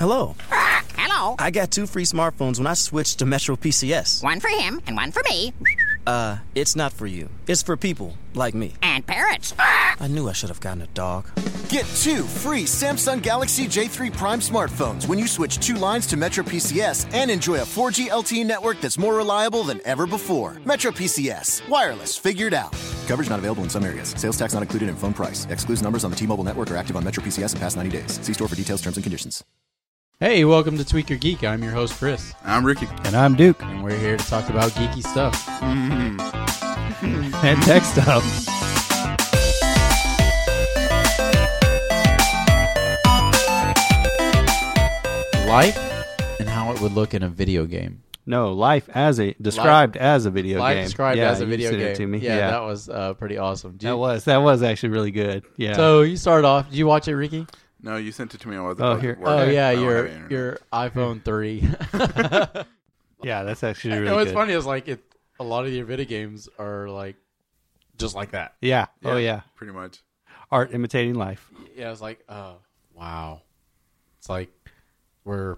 Hello. Hello. I got two free smartphones when I switched to Metro PCS. One for him and one for me. Uh, it's not for you. It's for people like me. And parrots. I knew I should have gotten a dog. Get two free Samsung Galaxy J3 Prime smartphones when you switch two lines to Metro PCS and enjoy a 4G LTE network that's more reliable than ever before. Metro PCS. Wireless figured out. Coverage not available in some areas. Sales tax not included in phone price. Excludes numbers on the T-Mobile network are active on Metro PCS in past 90 days. See store for details, terms, and conditions. Hey, welcome to Tweak Your Geek. I'm your host, Chris, I'm Ricky. And I'm Duke. and we're here to talk about geeky stuff. And tech stuff. Life and how it would look in a video game. No, life as a described as a video Life game. described Yeah, as a you video sent game. It to me. Yeah, Yeah, that was uh, pretty awesome. Did that was that was actually really good. Yeah. So you started off. Did you watch it, Ricky? No, you sent it to me. I wasn't Oh, here- Oh yeah, your your iPhone three. yeah, that's actually You know what's good. funny is like it. A lot of your video games are like just like that. Yeah. Oh yeah. pretty much. Art imitating life. Yeah, it's like, oh wow, it's like we're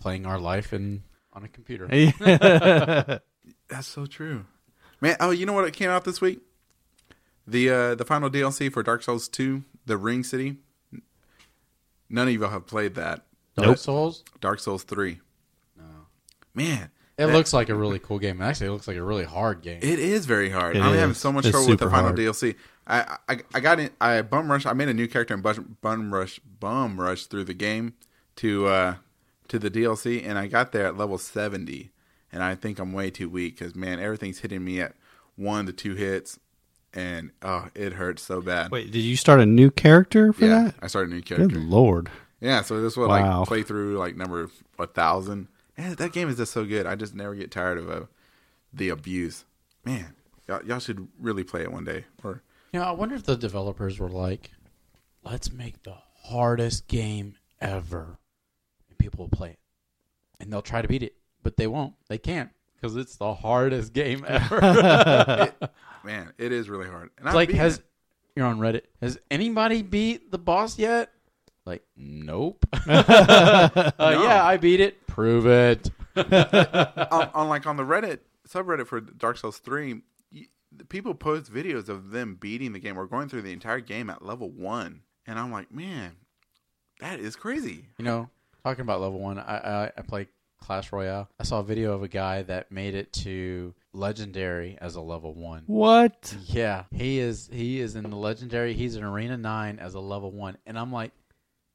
playing our life in on a computer. That's so true, man. Oh, you know what? It came out this week. The uh the final DLC for Dark Souls Two, the Ring City. None of you have played that. Dark Souls. Dark Souls Three. No, man, It that- looks like a really cool game. Actually, it looks like a really hard game. It is very hard. It I'm having so much It's trouble with the final hard. DLC. I, I I got in. I bum rush. I made a new character and bum, bum rush bum rush through the game to uh to the DLC, and I got there at level 70, and I think I'm way too weak because man, everything's hitting me at one to two hits, and oh, it hurts so bad. Wait, did you start a new character for yeah, that? I started a new character. Good lord. Yeah, so this will Wow. like play through like number a thousand. Yeah, that game is just so good. I just never get tired of uh, the abuse. Man, y'all, y'all should really play it one day. Or You know, I wonder if the developers were like, "Let's make the hardest game ever," and people will play it, and they'll try to beat it, but they won't. They can't because it's the hardest game ever. man, it is really hard. And it's like, has it. you're on Reddit? Has anybody beat the boss yet? Like, nope. uh, Yeah, I beat it. Prove it. on, on like on the Reddit subreddit for Dark Souls Three, you, people post videos of them beating the game or going through the entire game at level one, and I'm like, man, that is crazy. You know, talking about level one, I, I I play Clash Royale. I saw a video of a guy that made it to legendary as a level one. What? Yeah, he is. He is in the legendary. He's in arena nine as a level one, and I'm like,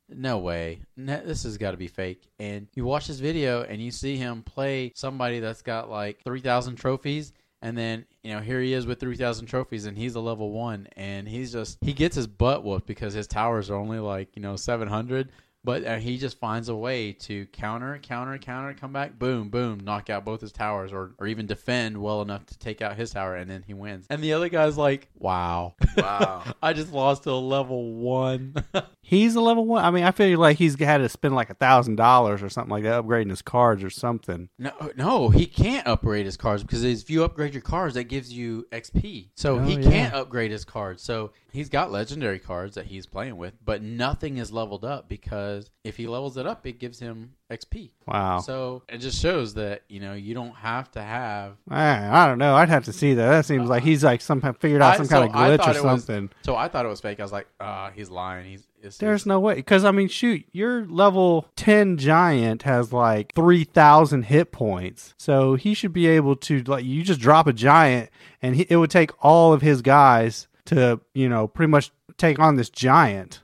no way. No, this has got to be fake. And you watch this video, and you see him play somebody that's got like three thousand trophies, and then you know here he is with three thousand trophies, and he's a level one, and he's just he gets his butt whooped because his towers are only like you know seven hundred. But uh, he just finds a way to counter, counter, counter, come back, boom, boom, knock out both his towers, or, or even defend well enough to take out his tower, and then he wins. And the other guy's like, "Wow, Wow. I just lost to a level one." He's a level one. I mean, I feel like he's had to spend like a thousand dollars or something like that, upgrading his cards or something. no, no, he can't upgrade his cards because if you upgrade your cards, that gives you XP. So Oh, he yeah. can't upgrade his cards. So he's got legendary cards that he's playing with, but nothing is leveled up because if he levels it up, it gives him XP. Wow. So it just shows that you know you don't have to have I, I don't know. I'd have to see that. That seems like he's like some figured out I- some so kind of glitch or it was- something. So I thought it was fake. I was like, ah, he's lying. He's There's no way. Because, I mean, shoot, your level 10 giant has like 3,000 hit points. So he should be able to, like, you just drop a giant and he, it would take all of his guys to, you know, pretty much take on this giant.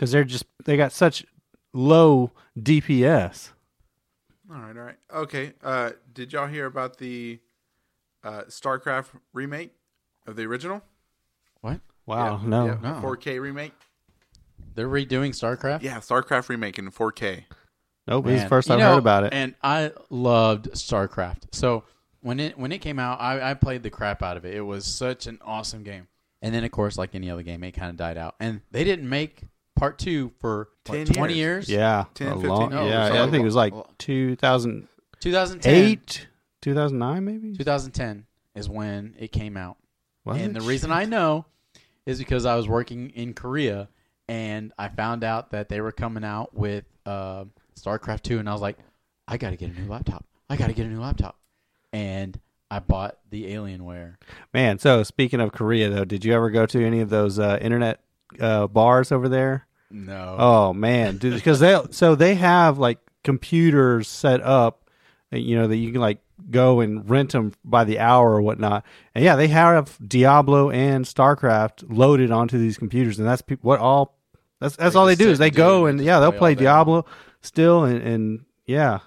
Because they're just, they got such low DPS. All right, all right, okay. Uh, did y'all hear about the uh, StarCraft remake of the original? what? Wow. Yeah, no. yeah, No. 4K remake. They're redoing StarCraft. Yeah, StarCraft remake in 4K. Nope. This is the first you I've know, heard about it. And I loved StarCraft. So when it when it came out, I, I played the crap out of it. It was such an awesome game. And then of course, like any other game, it kind of died out. And they didn't make part two for what, 10 twenty years. years. yeah. 10, a 15 long, No, yeah. it was I think it was like 2008, 2010. 2009, maybe? 2010 is when it came out. Was and the reason I know is because I was working in Korea and I found out that they were coming out with uh, StarCraft two, and I was like, I got to get a new laptop. I got to get a new laptop, and I bought the Alienware. Man, so speaking of Korea, though, did you ever go to any of those uh, internet uh, bars over there? No, Oh man, dude, because they so they have like computers set up, you know, that you can like go and rent them by the hour or whatnot. And yeah, they have Diablo and StarCraft loaded onto these computers, and that's peop what all. That's that's They all they do is they do go and yeah, they'll play play all day long. Diablo still, and, and Yeah,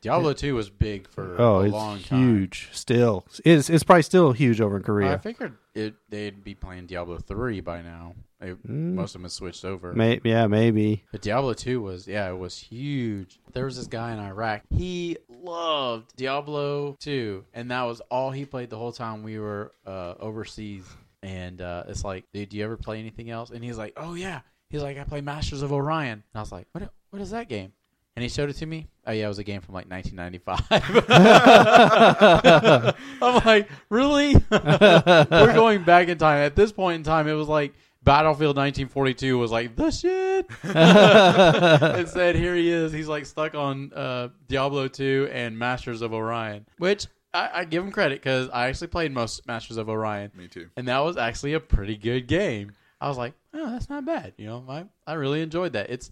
Diablo two was big for oh, a it's long time. huge still. It's it's probably still huge over in Korea. I figured it they'd be playing Diablo three by now. They, Mm. Most of them have switched over. May, yeah, maybe. But Diablo 2 was, yeah, it was huge. There was this guy in Iraq. He loved Diablo 2, and that was all he played the whole time we were uh, overseas. And uh, it's like, dude, do you ever play anything else? And he's like, oh, yeah. He's like, I play Masters of Orion. And I was like, what, what is that game? And he showed it to me. Oh, yeah, it was a game from like 1995. I'm like, really? We're going back in time. At this point in time, it was like Battlefield 1942 was like the shit. and said, here he is. He's like stuck on uh, Diablo 2 and Masters of Orion, which I, I give him credit because I actually played most Masters of Orion, Me too. and that was actually a pretty good game. I was like, oh, that's not bad. You know, I I really enjoyed that. It's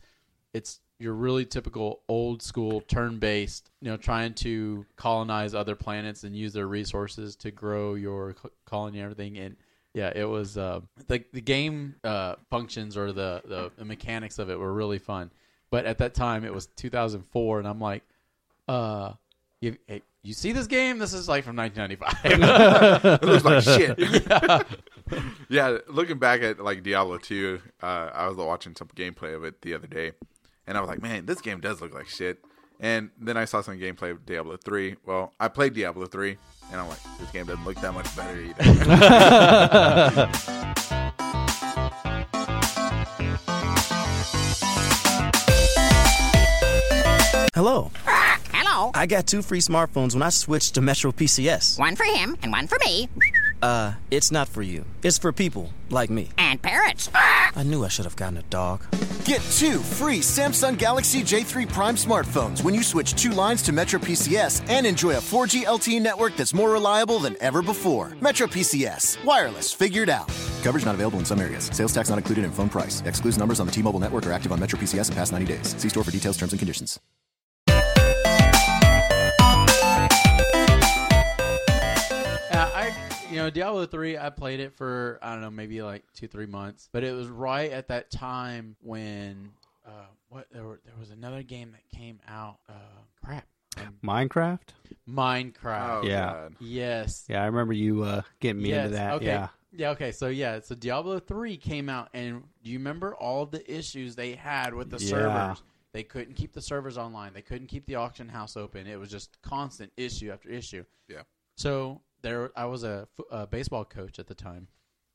it's your really typical old school turn based, you know, trying to colonize other planets and use their resources to grow your colony and everything. And yeah, it was uh, the the game uh, functions or the, the the mechanics of it were really fun. But at that time, it was 2004, and I'm like, uh, you hey, you see this game? This is like from 1995. It looks like shit. yeah. yeah, looking back at like Diablo 2, uh, I was watching some gameplay of it the other day, and I was like, man, this game does look like shit. And then I saw some gameplay of Diablo 3. Well, I played Diablo 3, and I'm like, this game doesn't look that much better either. Hello. Hello. I got two free smartphones when I switched to Metro PCS. One for him and one for me. Uh, it's not for you. It's for people like me. And parrots. I knew I should have gotten a dog. Get two free Samsung Galaxy J3 Prime smartphones when you switch two lines to MetroPCS and enjoy a 4G LTE network that's more reliable than ever before. MetroPCS. Wireless figured out. Coverage not available in some areas. Sales tax not included in phone price. Excludes numbers on the T-Mobile network are active on MetroPCS in past 90 days. See store for details, terms, and conditions. You know Diablo three. I played it for I don't know maybe like two three months, but it was right at that time when uh, what there, were, there was another game that came out. Uh, crap, um, Minecraft. Minecraft. Oh, Yeah. God. Yes. Yeah, I remember you uh, getting me yes. into that. Okay. Yeah. Yeah. Okay. So yeah, so Diablo three came out, and do you remember all the issues they had with the Yeah. servers? They couldn't keep the servers online. They couldn't keep the auction house open. It was just constant issue after issue. Yeah. So there, I was a, a baseball coach at the time,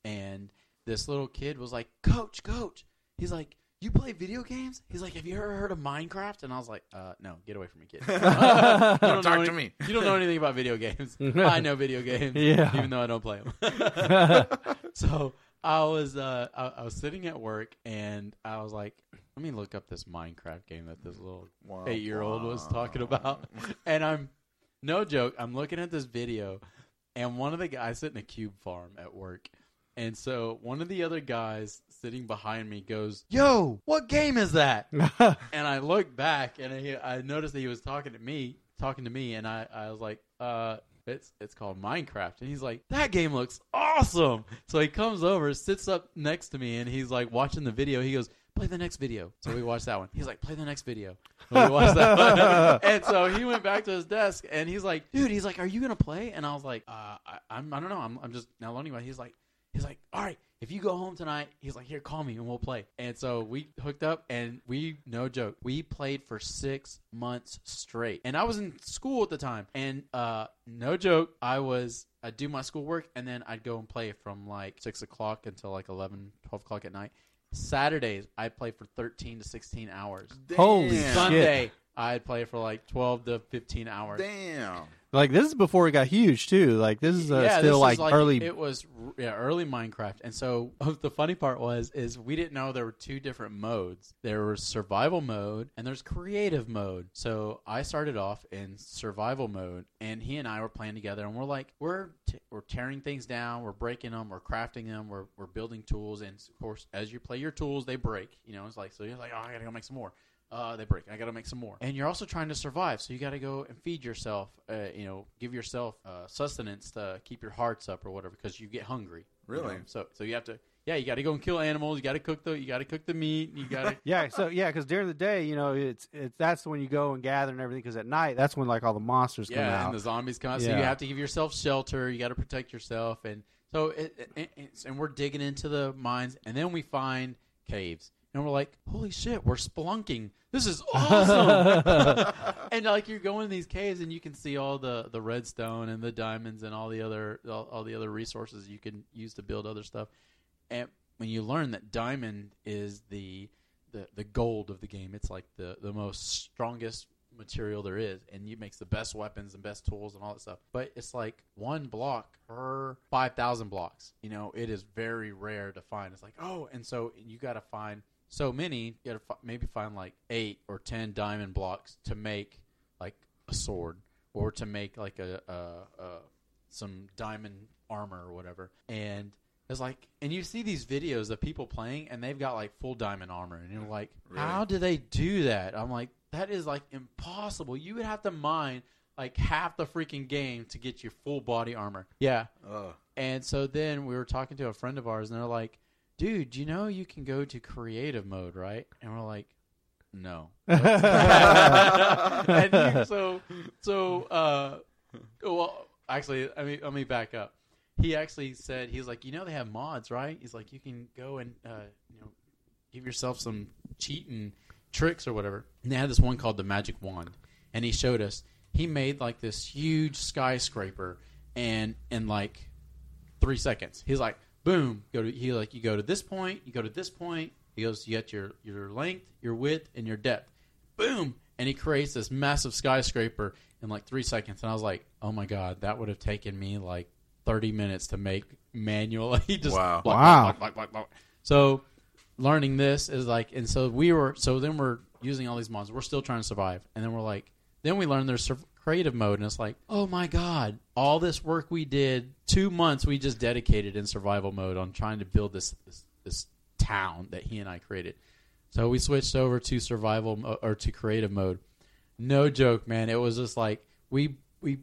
and this little kid was like, "Coach, coach." He's like, "You play video games?" He's like, "Have you ever heard of Minecraft?" And I was like, "Uh, no, get away from me, kid. You don't Talk know to me. You don't know anything about video games. I know video games, Yeah. even though I don't play them." so I was, uh, I, I was sitting at work, and I was like, "Let me look up this Minecraft game that this little Wow. eight year old was talking about. And I'm no joke, I'm looking at this video and one of the guys sitting in a cube farm at work. And so one of the other guys sitting behind me goes, Yo, what game is that? and I look back and I, I noticed that he was talking to me, talking to me, and I, I was like, uh, it's it's called Minecraft. And he's like, That game looks awesome. So he comes over, sits up next to me, and he's like watching the video. He goes, Play the next video. So we watched that one. He's like, Play the next video. And we watched that one. and so he went back to his desk and he's like, Dude, he's like, Are you gonna play? And I was like, uh, I, I'm I don't know. I'm I'm just now learning about it. He's like He's like, all right, if you go home tonight, he's like, here, call me and we'll play. And so we hooked up and we, no joke, we played for six months straight. And I was in school at the time. And uh, no joke, I was, I'd do my schoolwork and then I'd go and play from like six o'clock until like 11, 12 o'clock at night. Saturdays, I'd play for 13 to 16 hours. Holy Damn. shit. Sunday, I'd play for like 12 to 15 hours. Damn. Like this is before it got huge too. Like this is uh, yeah, still this is like, early. It was yeah, early Minecraft, and so the funny part was is we didn't know there were two different modes. There was survival mode and there's creative mode. So I started off in survival mode, and he and I were playing together, and we're like, we're t- we're tearing things down, we're breaking them, we're crafting them, we're we're building tools, and of course, as you play your tools, they break. You know, it's like so you're like, oh, I gotta go make some more. Uh, they break. I got to make some more. And you're also trying to survive, so you got to go and feed yourself. Uh, you know, give yourself uh, sustenance to keep your hearts up or whatever, because you get hungry. you Really? know? So, so you have to. Yeah, you got to go and kill animals. You got to cook the. You got to cook the meat. You got to. yeah, so yeah, because during the day, you know, it's it's that's when you go and gather and everything. Because at night, that's when like all the monsters come yeah, out. and the zombies come out. So you have to give yourself shelter. You got to protect yourself, and so it, it, it's, and we're digging into the mines, and then we find caves, and we're like, "Holy shit, we're spelunking! This is awesome!" and like you're going in these caves, and you can see all the the redstone and the diamonds and all the other all, all the other resources you can use to build other stuff. And when you learn that diamond is the the, the gold of the game, it's like the the most strongest material there is, and it makes the best weapons and best tools and all that stuff. But it's like one block per five thousand blocks. You know, it is very rare to find. It's like oh, and so you got to find so many. You got to fi- maybe find like eight or ten diamond blocks to make like a sword or to make like a, a, a some diamond armor or whatever. And it's like, and you see these videos of people playing, and they've got like full diamond armor, and you're like, how do they do that? I'm like, that is like impossible. You would have to mine like half the freaking game to get your full body armor. Yeah. Ugh. And so then we were talking to a friend of ours, and they're like, dude, you know you can go to creative mode, right? And we're like, no. and so, so, uh, well, actually, I mean, let me back up. He actually said he's like, you know, they have mods, right? He's like, you can go and uh, you know, give yourself some cheating tricks or whatever. And they had this one called the Magic Wand, and he showed us. He made like this huge skyscraper, and in like three seconds, he's like, boom, go to he like you go to this point, you go to this point. He goes, you got your your length, your width, and your depth. Boom, and he creates this massive skyscraper in like three seconds. And I was like, oh my god, that would have taken me like thirty minutes to make manually. Just Wow. block, Wow. block, block, block, block. So learning this is like, and so we were, so then we're using all these mods. We're still trying to survive, and then we're like, then we learn there's sur- creative mode, and it's like, oh my god, all this work we did, two months we just dedicated in survival mode on trying to build this this, this town that he and I created. So we switched over to survival or to creative mode. No joke, man. It was just like we we.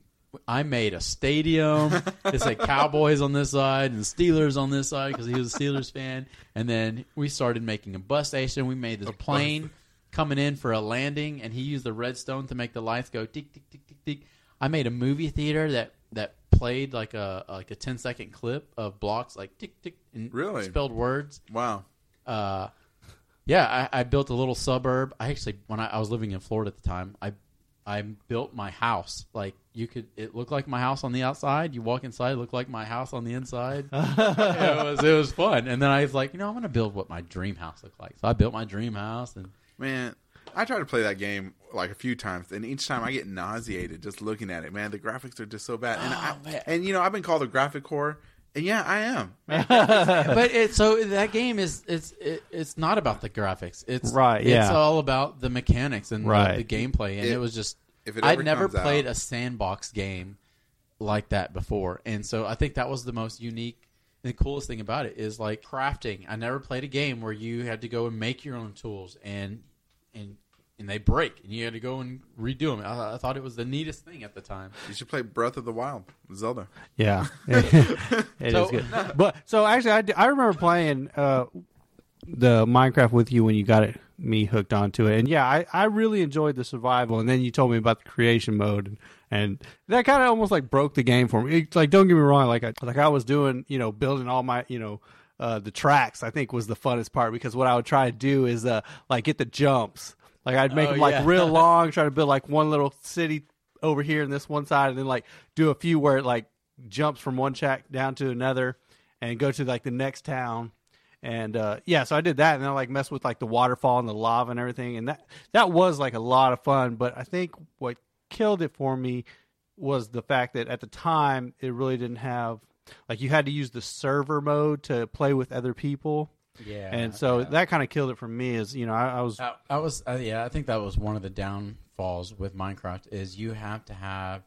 I made a stadium. It's like Cowboys on this side and Steelers on this side because he was a Steelers fan. And then we started making a bus station. We made this plane coming in for a landing, and he used the redstone to make the lights go tick tick tick tick tick. I made a movie theater that that played like a like a 10 second clip of blocks like tick tick and Really? spelled words Wow. uh, yeah, I, I built a little suburb. I actually, when I, I was living in Florida at the time, I I built my house. Like you could, it looked like my house on the outside. You walk inside, it looked like my house on the inside. it was it was fun. And then I was like, you know, I'm gonna build what my dream house looked like. So I built my dream house, and Man, I tried to play that game like a few times, and each time I get nauseated just looking at it. Man, the graphics are just so bad. And, oh, I, Oh, man. and you know, I've been called a graphic whore, and yeah, I am. but it so that game is it's it, it's not about the graphics. It's Right, It's yeah. all about the mechanics and the- Right. the, gameplay, and it, It- was just. if it I'd never played out- a sandbox game like that before, and so I think that was the most unique. The coolest thing about it is like crafting. I never played a game where you had to go and make your own tools and and and they break and you had to go and redo them. I, I thought it was the neatest thing at the time. You should play Breath of the Wild, Zelda. Yeah, it is So- good. But so actually, I, I remember playing uh, the Minecraft with you when you got it me hooked onto it, and yeah, I, I really enjoyed the survival. And then you told me about the creation mode, and, and that kind of almost like broke the game for me. It's like, don't get me wrong, like I like I was doing, you know, building all my, you know. Uh, the tracks I think was the funnest part because what I would try to do is uh like get the jumps like I'd make Oh, them like yeah. real long try to build like one little city over here and this one side and then like do a few where it like jumps from one track down to another and go to like the next town and uh yeah so i did that and then I, like mess with like the waterfall and the lava and everything and that that was like a lot of fun but i think what killed it for me was the fact that at the time it really didn't have like you had to use the server mode to play with other people. Yeah, and so yeah. that kind of killed it for me. Is you know I, I was I, I was uh, yeah, I think that was one of the downfalls with Minecraft is you have to have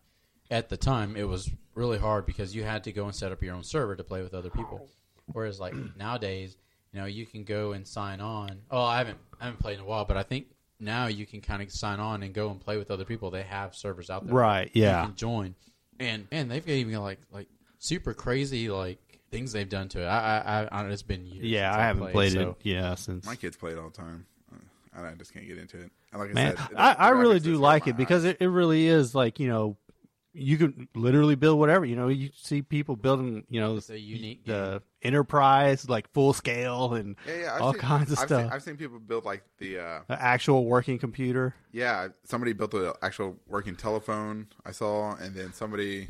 at the time it was really hard because you had to go and set up your own server to play with other people. Whereas like nowadays, you know, you can go and sign on. Oh, I haven't I haven't played in a while, but I think now you can kind of sign on and go and play with other people. They have servers out there, Right, yeah. You can join, and and they've got even got like like super crazy like things they've done to it. I I, I it's been years yeah since I haven't played, so- it yeah since My kids play it all the time. Uh, I just can't get into it. Like I man said, I, I really do like it because eyes. it, it really is like you know you can literally build whatever you know you see people building you know It's a unique the enterprise like full scale and yeah, yeah, all seen- kinds of I've stuff Seen, I've seen people build like the uh, an actual working computer yeah. Somebody built an actual working telephone. I saw, and then somebody,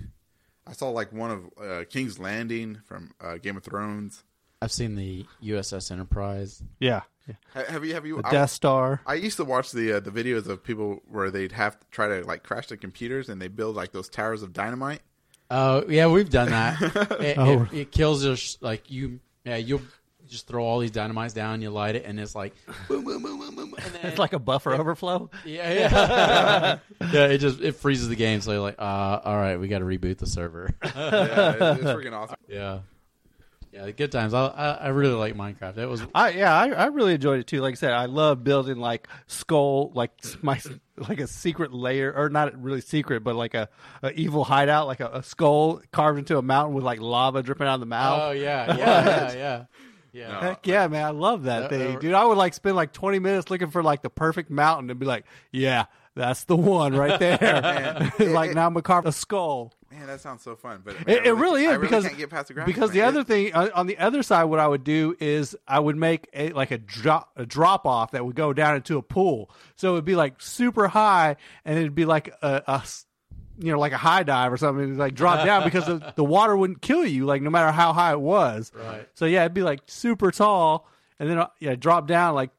I saw like one of uh, King's Landing from uh, Game of Thrones. I've seen the USS Enterprise. yeah, yeah. Ha- Have you? Have you? the I- Death Star I used to watch the uh, the videos of people where they'd have to try to like crash the computers and they build like those towers of dynamite. Oh yeah, we've done that. it, Oh. it, it kills us like you. Yeah, you'll just throw all these dynamites down, you light it, and it's like boom, boom, boom, boom, boom, and then it's like a buffer overflow yeah, yeah, yeah. It just it freezes the game, so you're like, uh, all right, we got to reboot the server. Yeah, it's, it's freaking awesome. yeah, yeah, good times. I, I I really like Minecraft. It was I yeah, I, I really enjoyed it too. Like I said, I love building like skull, like my like a secret lair, or not really secret, but like a, a evil hideout, like a, a skull carved into a mountain with like lava dripping out of the mouth. oh yeah, yeah, yeah, yeah, yeah. No. Heck yeah, man! I love that Uh, thing, dude. I would like spend like twenty minutes looking for like the perfect mountain and be like, "Yeah, that's the one right there." like now I'm gonna carve a skull. Man, that sounds so fun. But man, It, I it really I is because can't get past the graphics, because the other thing uh, on the other side, what I would do is I would make a like a drop a drop off that would go down into a pool. So it would be like super high, and it'd be like a, a s- you know like a high dive or something. Like drop down because the, the water wouldn't kill you, like no matter how high it was. Right. So yeah, it'd be like super tall, and then uh, yeah, drop down like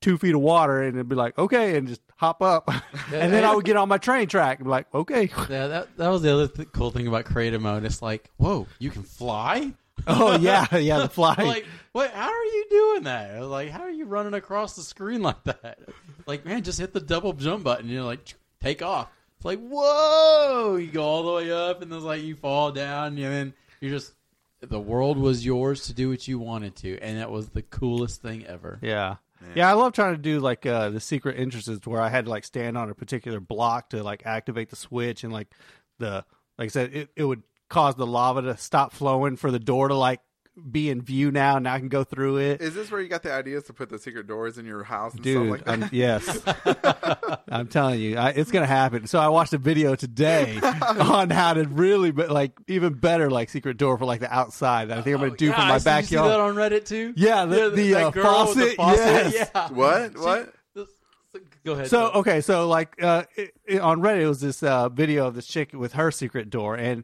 two feet of water, and it'd be like okay, and just hop up, and then I would get on my train track and be like okay. Yeah, that that was the other th- cool thing about creative mode. It's like, whoa, you can fly. oh yeah, yeah, the fly. like, what? How are you doing that? Like, how are you running across the screen like that? Like, man, just hit the double jump button. And you're like, take off. It's like, whoa! You go all the way up, and then like you fall down, and then you're just. The world was yours to do what you wanted to, and that was the coolest thing ever. Yeah. Yeah, I love trying to do like uh, the secret entrances where I had to like stand on a particular block to like activate the switch and like the like I said it, it would cause the lava to stop flowing for the door to like be in view now and I can go through it. Is this where you got the ideas to put the secret doors in your house and Dude, stuff like that? I'm, yes, I'm telling you, I, it's gonna happen. So I watched a video today on how to really, but like even better, like secret door for like the outside. That I think I'm gonna do for my I see- you see that backyard. on Reddit too? Yeah, the- the, that uh, girl with the faucet, yes. Yeah. what? What? This- Go ahead. So okay, so like uh, it, it- on Reddit it was this uh, video of this chick with her secret door, and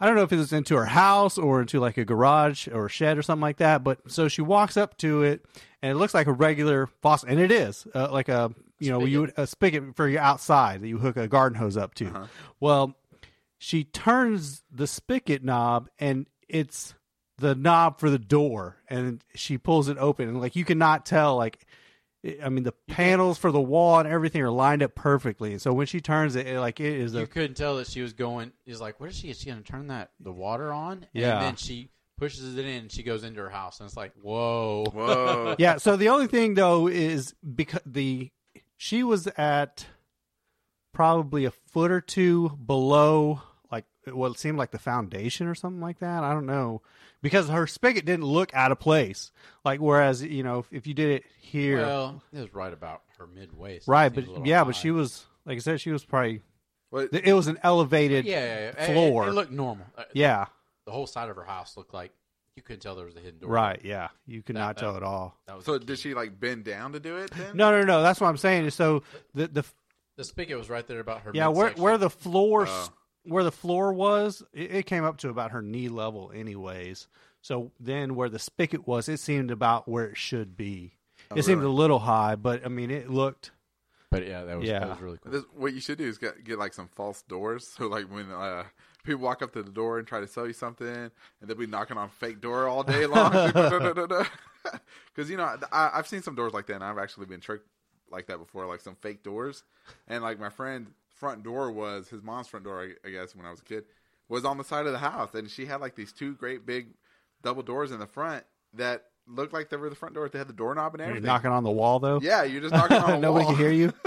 I don't know if it was into her house or into like a garage or a shed or something like that. But so she walks up to it, and it looks like a regular faucet, and it is uh, like a you know you would a spigot for your outside that you hook a garden hose up to. Well, she turns the spigot knob, and it's the knob for the door, and she pulls it open, and like you cannot tell like. I mean, the panels for the wall and everything are lined up perfectly. So when she turns it, it like it is you a couldn't tell that she was going. Is like, "What is she? Is she going to turn that the water on?" Yeah. And then she pushes it in. and She goes into her house, and it's like, "Whoa!" Whoa. yeah. So the only thing though is because the she was at probably a foot or two below like what seemed like the foundation or something like that. I don't know because her spigot didn't look out of place. Like whereas you know if, if you did it here, Well, it was right about her mid waist. right? But yeah, but she was like I said, she was probably What? it was an elevated yeah, yeah, yeah. Floor. It, it looked normal. Uh, yeah. the whole side of her house looked like you couldn't tell there was a hidden door. Right, yeah. You could That- not tell that- at all. That So did she like bend down to do it then? No, no, no. That's what I'm saying. is So the the The spigot was right there about her. yeah, where midsection. where the floor Oh. Where the floor was, it, it came up to about her knee level, anyways. So then where the spigot was, it seemed about where it should be. Oh, it seemed a little high, but I mean, it looked But yeah, that was, Yeah. that was really cool. This, what you should do is get get like some false doors. So like when uh, people walk up to the door and try to sell you something, and they'll be knocking on fake door all day long. Because you know I, I've seen some doors like that, and I've actually been tricked like that before, like some fake doors. And like my friend front door was his mom's front door, I, I guess when I was a kid, was on the side of the house, and she had like these two great big double doors in the front that looked like they were the front door. They had the doorknob and everything. You're everything. knocking on the wall though. yeah, you're just knocking on a Nobody can hear you.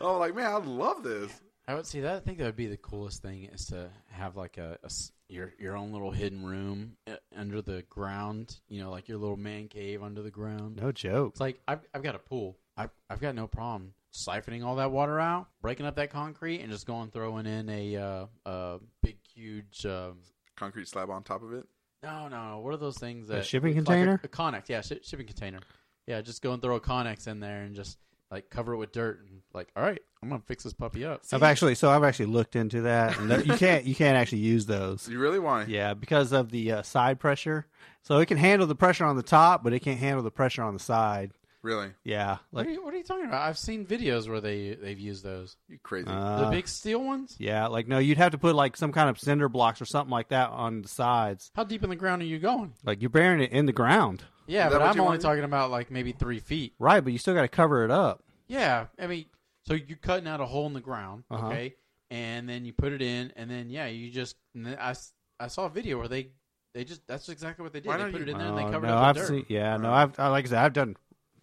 Oh, like man, I love this. I would see that. I think that would be the coolest thing is to have like a, a s- your your own little hidden room uh, under the ground. You know, like your little man cave under the ground. No joke. It's like I've I've got a pool. I've I've got no problem siphoning all that water out, breaking up that concrete, and just going throwing in a uh, a big huge. Um, Concrete slab on top of it. no, no, no. What are those things that shipping it's like container? a, a Conex, yeah, shi shipping container. Yeah, just go and throw a Conex in there and just like cover it with dirt and like, all right, I'm gonna fix this puppy up. I've actually so I've actually looked into that, and there- you can't you can't actually use those. You really want? Yeah, because of the uh, side pressure. So it can handle the pressure on the top, but it can't handle the pressure on the side. Really? Yeah, What are, you, what are you talking about? I've seen videos where they they've used those. You crazy? The uh, big steel ones. yeah, like no, you'd have to put like some kind of cinder blocks or something like that on the sides. How deep in the ground are you going? Like you're burying it in the ground, Yeah, but I'm only wanted? talking about like maybe three feet. right? But you still got to cover it up. Yeah, I mean, so you're cutting out a hole in the ground, Uh-huh. okay, and then you put it in, and then yeah, you just. I, then I, s- I saw a video where they they just that's exactly what they did. Why They put you- it in there and they Oh, covered no, it up I've dirt. seen. Yeah, no, I've I, like I said, I've done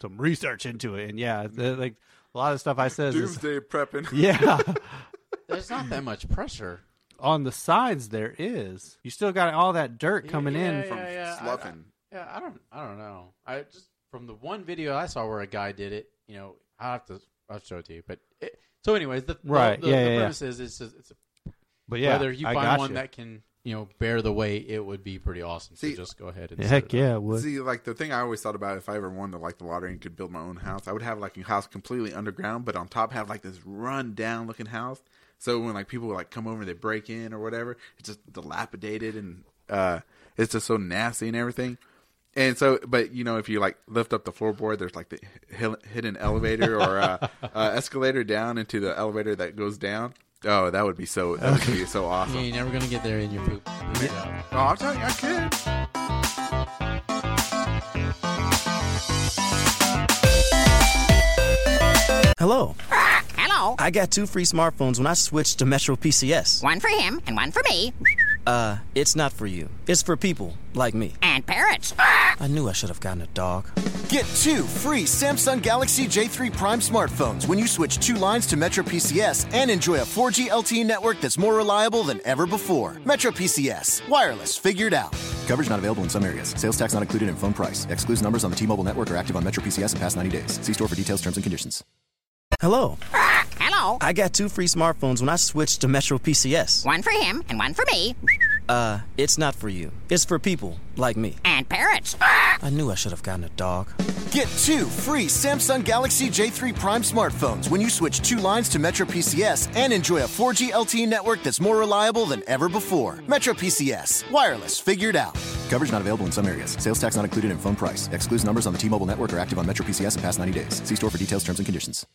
some research into it, and yeah, the, like a lot of stuff I says is Doomsday prepping. yeah. There's not that much pressure on the sides there is. You still got all that dirt coming Yeah, in from. yeah, I- sloughing. I, yeah, I don't, I don't know. I just from the one video I saw where a guy did it. You know, I have to, I'll show it to you. But it, so, anyways, the Right, The, yeah, the yeah, yeah. premise is it's, just, it's a, But yeah, whether you I find one you. that can you know bear the weight, it would be pretty awesome. See, so just go ahead and Yeah, set heck it up. yeah, it would. See, like the thing I always thought about if I ever won the like the lottery and could build my own house, I would have like a house completely underground, but on top have like this run down looking house. So when like people like come over, they break in or whatever, it's just dilapidated and uh, it's just so nasty and everything. And so, but you know, if you like lift up the floorboard, there's like the hidden elevator or uh, uh, escalator down into the elevator that goes down. Oh, that would be so. That would be so awesome you're never gonna get there in your poop. poop job. Oh, I'm telling you, I could. Hello. Hello. I got two free smartphones when I switched to Metro PCS. One for him and one for me. Uh, it's not for you. It's for people like me. And parrots. I knew I should have gotten a dog. Get two free Samsung Galaxy J3 Prime smartphones when you switch two lines to MetroPCS and enjoy a 4G LTE network that's more reliable than ever before. MetroPCS. Wireless figured out. Coverage not available in some areas. Sales tax not included in phone price. Excludes numbers on the T-Mobile network are active on MetroPCS in past 90 days. See store for details, terms, and conditions. Hello. Hello. I got two free smartphones when I switched to Metro PCS. One for him and one for me. Uh, it's not for you. It's for people like me. And parrots. I knew I should have gotten a dog. Get two free Samsung Galaxy J3 Prime smartphones when you switch two lines to Metro PCS and enjoy a 4G LTE network that's more reliable than ever before. Metro PCS. Wireless figured out. Coverage not available in some areas. Sales tax not included in phone price. Excludes numbers on the T-Mobile network are active on Metro PCS in past 90 days. See store for details, terms, and conditions.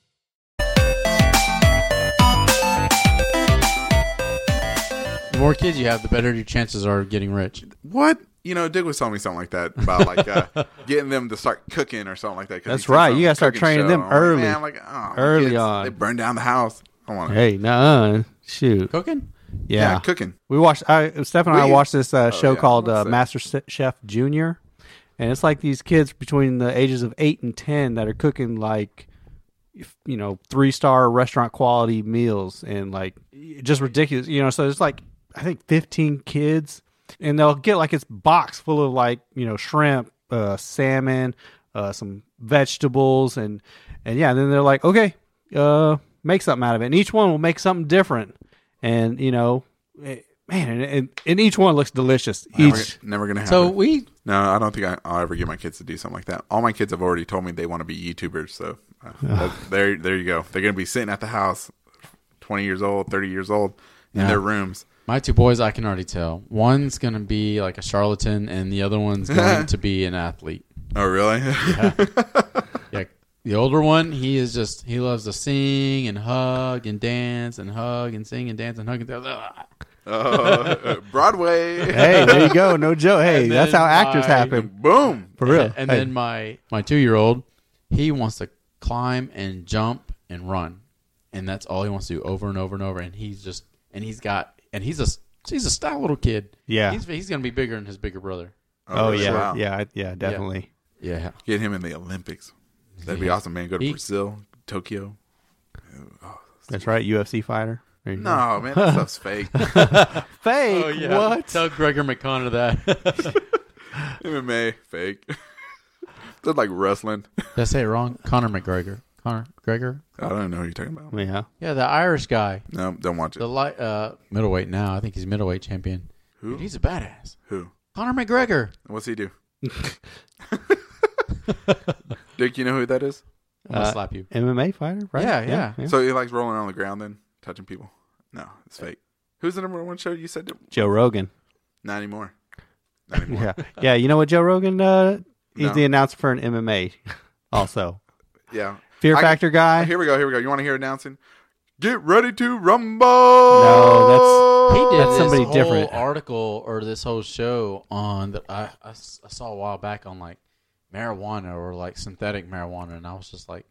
More kids you have, the better your chances are of getting rich. What? You know, Dick was telling me something like that about like uh, getting them to start cooking or something like that. That's right. You gotta start training show. them I'm like, early. man, I'm like, oh, Early kids, on. They burn down the house. I want to. Hey, nah, shoot. Cooking? Yeah. Yeah, cooking. We watched. I, Steph and I watched this uh, show yeah, called uh. Master Chef Junior, and it's like these kids between the ages of eight and ten that are cooking like, you know, three star restaurant quality meals and like just ridiculous. You know, so it's like I think fifteen kids, and they'll get like this box full of like you know shrimp, uh, salmon, uh, some vegetables, and and yeah, then they're like, okay, uh, make something out of it, and each one will make something different, and you know, eh, man, and, and, and each one looks delicious. Never, Each, never gonna happen. So we no, I don't think I, I'll ever get my kids to do something like that. All my kids have already told me they want to be YouTubers. So uh, that, there, there you go. They're gonna be sitting at the house, twenty years old, thirty years old, in Yeah. their rooms. My two boys, I can already tell. One's going to be like a charlatan, and the other one's going to be an athlete. Oh, really? Yeah, The older one, he is just he loves to sing and hug and dance and hug and sing and dance and hug and dance. Uh, Broadway. hey, there you go. No joke. Hey, And that's how actors my- happen. Boom. For real. And, and Hey. then my my two year old, he wants to climb and jump and run, and that's all he wants to do over and over and over. And he's just and he's got and he's a he's a stout little kid. Yeah. he's he's gonna be bigger than his bigger brother. Oh, oh really? yeah, Wow. yeah, yeah, definitely. Yeah, Get him in the Olympics. That'd be awesome, man. Go to He- Brazil, Tokyo. Oh, oh, That's right. UFC fighter. There go. No, man, that stuff's fake. Fake. What? Tell Gregor McConnor that. MMA, fake. That's like wrestling. Did I say it wrong? Conor McGregor. Conor Gregor. I don't know who you're talking about. Yeah. Yeah, the Irish guy. No, don't watch it. The light uh, middleweight now. I think he's middleweight champion. Who? Dude, he's a badass. Who? Conor McGregor. What's he do? Dick, you know who that is? I'm gonna Uh, slap you. MMA fighter, right? Yeah, yeah. So he likes rolling on the ground then, touching people? No, it's fake. Who's the number one show you said? that- Joe Rogan. Not anymore. Not anymore. Yeah. Yeah. You know what Joe Rogan? Uh, he's No. the announcer for an MMA. Also, yeah. Fear I- Factor guy. Here we go. Here we go. You want to hear announcing? Get ready to rumble. No, that's He did That's this somebody whole different. article or this whole show on that I, I s- I saw a while back on like marijuana or like synthetic marijuana, and I was just like,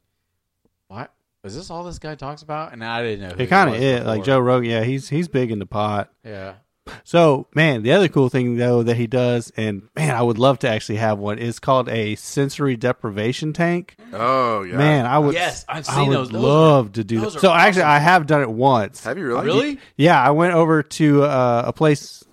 "What is this? All this guy talks about?" And I didn't know. Who It kind of was is like before. Joe Rogan. Yeah, he's he's big in the pot. Yeah, So, man, the other cool thing though that he does, and man, I would love to actually have one, is called a sensory deprivation tank. Oh yeah. Man, I would. Yes, I've I seen would those. Those love are- to do that. those are So actually. I have done it once. Have you really? really? Yeah, I went over to uh, a place.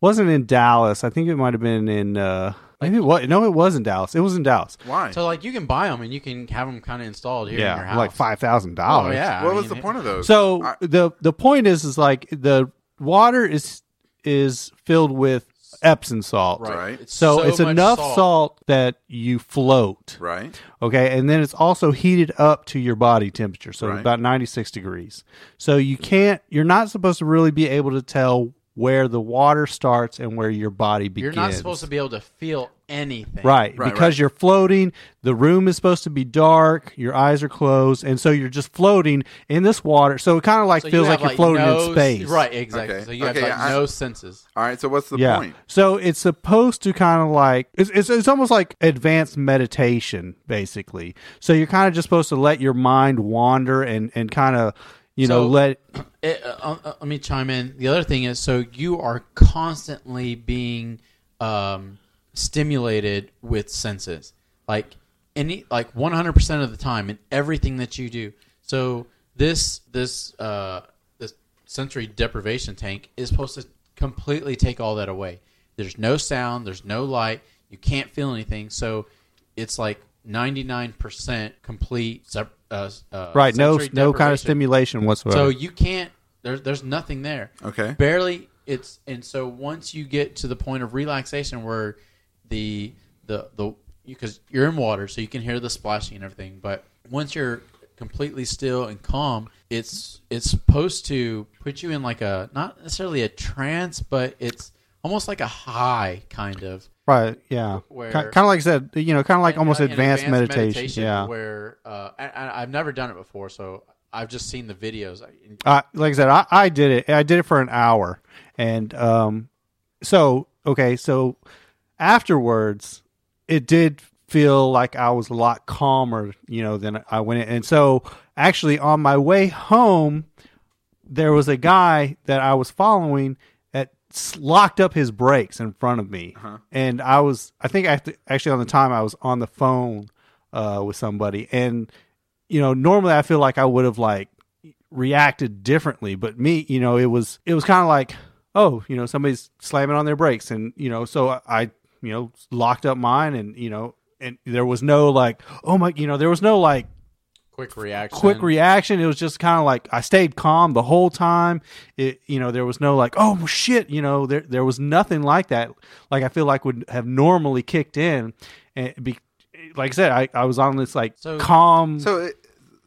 Wasn't in Dallas. I think it might have been in. Uh, maybe what? No, it was in Dallas. It was in Dallas. Why? So like you can buy them and you can have them kind of installed here in your Yeah, house. like five thousand dollars. yeah. what I was mean, the point of those? So I- the the point is is like the water is is filled with Epsom salt. Right. Right. It's So, it's much enough salt. that you float. right. Okay, and then it's also heated up to your body temperature, so Right. about 96 degrees. So you can't you're not supposed to really be able to tell where the water starts and where your body begins. You're not supposed to be able to feel anything. Right, Right, because right. you're floating, the room is supposed to be dark, your eyes are closed, and so you're just floating in this water. So it kind of like So you feels like you're floating no- in space. Right. Exactly. Okay. So you have like I- no senses. All right. So what's the yeah. point? So it's supposed to kind of like it's, it's it's almost like advanced meditation, basically. So you're kind of just supposed to let your mind wander and and kind of you know let It, uh, uh, let me chime in. The other thing is, so you are constantly being um, stimulated with senses, like any, like one hundred percent of the time in everything that you do. So this this uh, this sensory deprivation tank is supposed to completely take all that away. There's no sound. There's no light. You can't feel anything. So it's like ninety nine percent complete. sep- Uh, uh, right no no kind of stimulation whatsoever. So you can't. There's there's nothing there. Okay. Barely. It's and so once you get to the point of relaxation where the the the because you're in water, so you can hear the splashing and everything. But once you're completely still and calm, it's it's supposed to put you in like a not necessarily a trance, but it's almost like a high kind of. Right, yeah, Where- kind of like I said, you know, kind of like almost an advanced, meditation. Yeah, where uh, I, I've never done it before, so I've just seen the videos. Uh, like I said, I, I did it. I did it for an hour, and um, so okay, so afterwards, it did feel like I was a lot calmer, you know, than I went in. And so, actually, on my way home, there was a guy that I was following locked up his brakes in front of me, and I was, I think, I actually on the time I was on the phone uh, with somebody, and you know, normally I feel like I would have like reacted differently, but me, you know, it was it was kind of like, oh, you know, somebody's slamming on their brakes, and you know, so I, you know, locked up mine, and you know, and there was no like, oh my, you know, there was no like quick reaction. quick reaction. It was just kind of like I stayed calm the whole time. It, you know, there was no like, oh shit, you know, there there was nothing like that. Like I feel like would have normally kicked in, and be, like I said, I, I was on this like So- calm. So, it,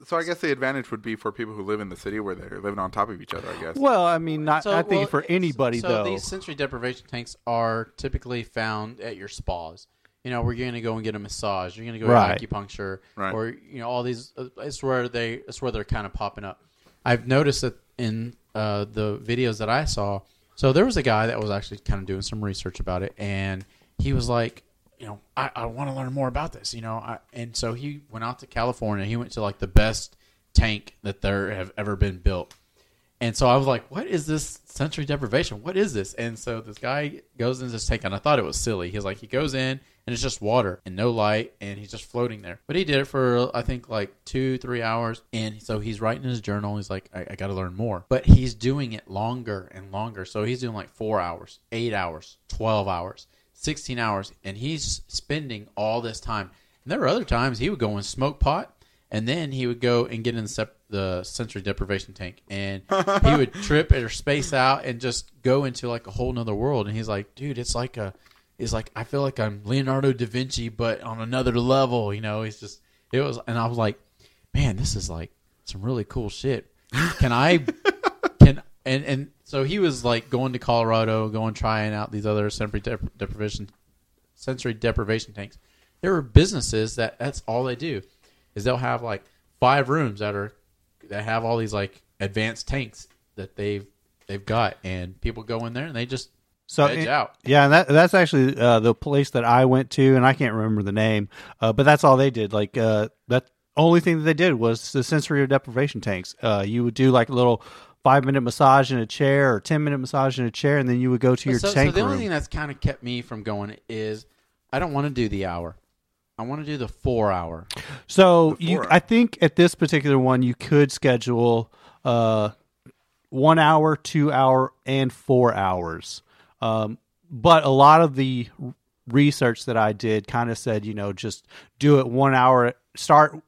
so I guess the advantage would be for people who live in the city where they're living on top of each other. I guess. well, I mean, not So, I think well, for anybody so though. these sensory deprivation tanks are typically found at your spas. You know, we're going to go and get a massage. You're going to go Right. get acupuncture, Right. or you know, all these. Uh, it's where they. It's where they're kind of popping up. I've noticed that in uh, the videos that I saw. So there was a guy that was actually kind of doing some research about it, and he was like, you know, I, I want to learn more about this, you know, I, and so he went out to California. He went to like the best tank that there have ever been built. And so I was like, what is this sensory deprivation? What is this? And so this guy goes into this tank, and I thought it was silly. He's like, he goes in, and it's just water and no light, and he's just floating there. But he did it for, I think, like two, three hours. And so he's writing in his journal. He's like, I, I got to learn more. But he's doing it longer and longer. So he's doing like four hours, eight hours, 12 hours, 16 hours, and he's spending all this time. And there were other times he would go and smoke pot and then he would go and get in the, sep- the sensory deprivation tank and he would trip or space out and just go into like a whole nother world and he's like dude it's like a it's like i feel like i'm leonardo da vinci but on another level you know he's just it was and i was like man this is like some really cool shit. Can i can and and so he was like going to colorado going trying out these other sensory dep- deprivation sensory deprivation tanks. There were businesses that that's all they do is they'll have like five rooms that are that have all these like advanced tanks that they've they've got. And people go in there and they just So veg it- out Yeah, and that that's actually uh, the place that I went to, and I can't remember the name, uh, but that's all they did. Like uh, that only thing that they did was the sensory deprivation tanks. Uh, you would do like a little five minute massage in a chair or ten minute massage in a chair, and then you would go to your so, so the room. only thing that's kind of kept me from going is I don't want to do the hour I want to do the four hour So The you, four. I think at this particular one, you could schedule uh, one hour, two hour, and four hours. Um, but a lot of the research that I did kind of said, you know, just do it one hour, start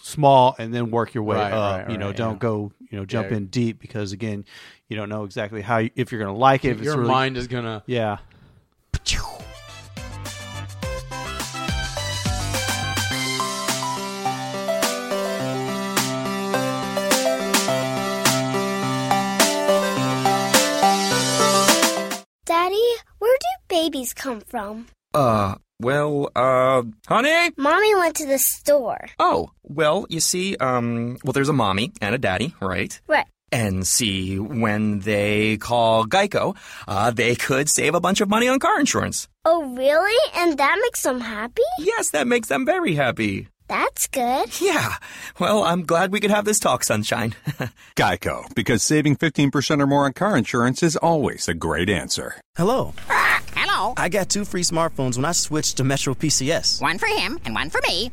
small, and then work your way Right, up. right, you know, right, don't yeah. go, you know, jump Yeah. in deep because again, you don't know exactly how you, if you're going to like it. If your it's really, mind is gonna yeah. Daddy, where do babies come from? Uh, well, uh, honey? Mommy went to the store. Oh, well, you see, um, well, there's a mommy and a daddy, right? Right. And see, when they call Geico, uh, they could save a bunch of money on car insurance. Oh, really? And that makes them happy? Yes, that makes them very happy. That's good. Yeah. Well, I'm glad we could have this talk, Sunshine. Geico, because saving 15% or more on car insurance is always a great answer. Hello. Ah, hello. I got two free smartphones when I switched to Metro PCS. One for him and one for me.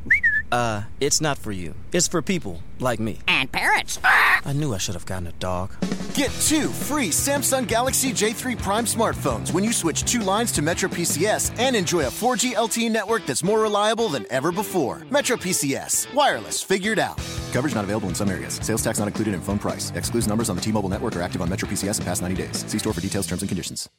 Uh, it's not for you. It's for people like me. And parrots. I knew I should have gotten a dog. Get two free Samsung Galaxy J3 Prime smartphones when you switch two lines to Metro PCS and enjoy a 4G LTE network that's more reliable than ever before. Metro PCS. Wireless figured out. Coverage not available in some areas. Sales tax not included in phone price. Excludes numbers on the T-Mobile network are active on Metro PCS in past 90 days. See store for details, terms, and conditions.